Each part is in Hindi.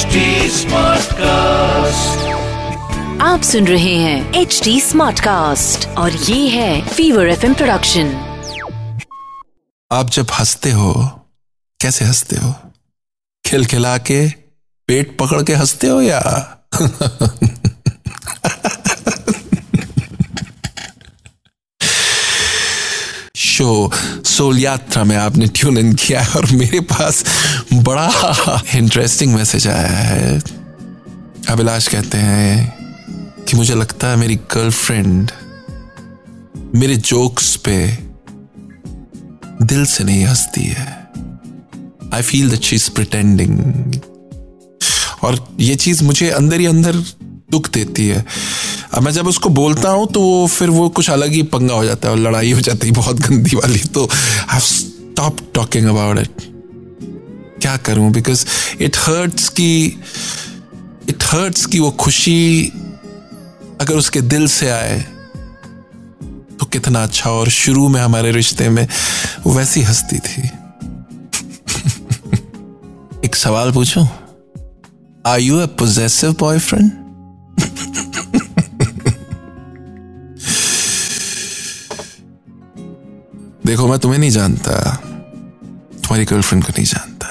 HD कास्ट आप सुन रहे हैं एच डी स्मार्ट कास्ट और ये है फीवर एफ़ प्रोडक्शन आप जब हँसते हो कैसे हँसते हो? खिलखिला के पेट पकड़ के हँसते हो या? सोल यात्रा में आपने ट्यून इन किया है? और मेरे पास बड़ा इंटरेस्टिंग मैसेज आया है। अभिलाष कहते हैं कि मुझे लगता है मेरी गर्लफ्रेंड मेरे जोक्स पे दिल से नहीं हंसती है। I feel that she is और ये चीज़ मुझे अंदर ही अंदर दुख देती है। अब मैं जब उसको बोलता हूँ तो वो फिर वो कुछ अलग ही पंगा हो जाता है और लड़ाई हो जाती है, बहुत गंदी वाली। तो I stop talking about it क्या करूँ? बिकॉज़ इट हर्ट्स की इट हर्ट्स की वो खुशी अगर उसके दिल से आए तो कितना अच्छा। और शुरू में हमारे रिश्ते में वो वैसी हंसती थी। एक सवाल पूछूँ? Are you a possessive boyfriend देखो, मैं तुम्हें नहीं जानता। तुम्हारी गर्लफ्रेंड को नहीं जानता।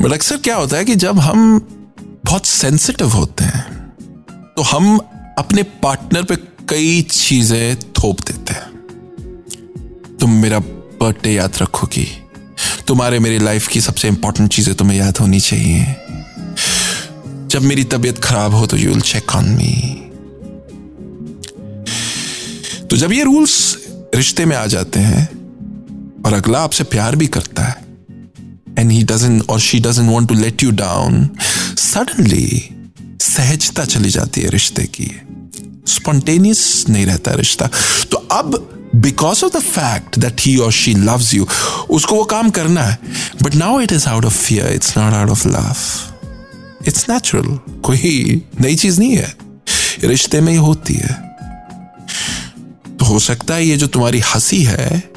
बट अक्सर क्या होता है कि जब हम बहुत सेंसिटिव होते हैं तो हम अपने पार्टनर पे कई चीज़ें थोप देते हैं। तुम मेरा बर्थडे याद रखोगी। तुम्हारे मेरी लाइफ की सबसे इंपॉर्टेंट चीज़ें तुम्हें याद होनी चाहिए। जब मेरी तबीयत खराब हो तो you will check on me तो जब ये रूल्स रिश्ते में आ जाते हैं और अगला आपसे प्यार भी करता है एंड ही डजन और she doesn't want to let you down suddenly सहजता चली जाती है रिश्ते की। स्पॉन्टेनियस नहीं रहता रिश्ता। तो अब because of the fact that he और शी लव्स यू उसको वो काम करना है। But now it is out of fear it's not out of love it's natural कोई नई चीज़ नहीं है। रिश्ते में ही होती है। हो सकता है ये जो तुम्हारी हँसी है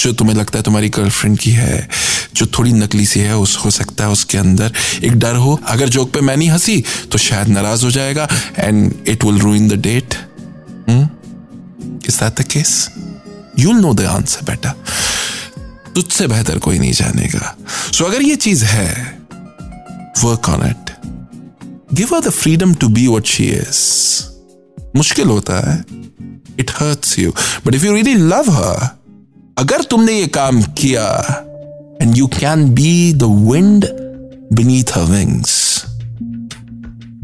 जो तुम्हें लगता है तुम्हारी गर्लफ्रेंड की है जो थोड़ी नकली सी है उस हो सकता है उसके अंदर एक डर हो। अगर जोक पे मैं नहीं हँसी तो शायद नाराज़ हो जाएगा and it will ruin the date is case you'll know the answer बेटा तुझसे बेहतर कोई नहीं जानेगा। सो so, अगर ये चीज़ है work on it give a the freedom to be what she is मुश्किल होता है। It hurts you but if you really love her अगर तुमने ये काम किया and you can be the wind beneath her wings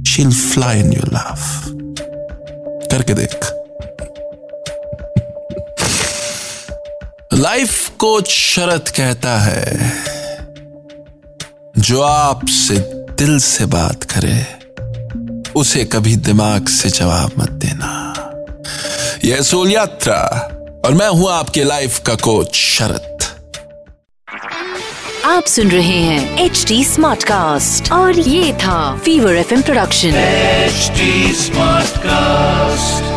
she'll fly in your love करके देख। लाइफ कोच शरत कहता है, जो आपसे दिल से बात करे। उसे कभी दिमाग से जवाब मत देना। यह सोल यात्रा और मैं हूँ आपके लाइफ का कोच शरत। आप सुन रहे हैं एच डी स्मार्ट कास्ट और ये था fever F production H smart Smartcast.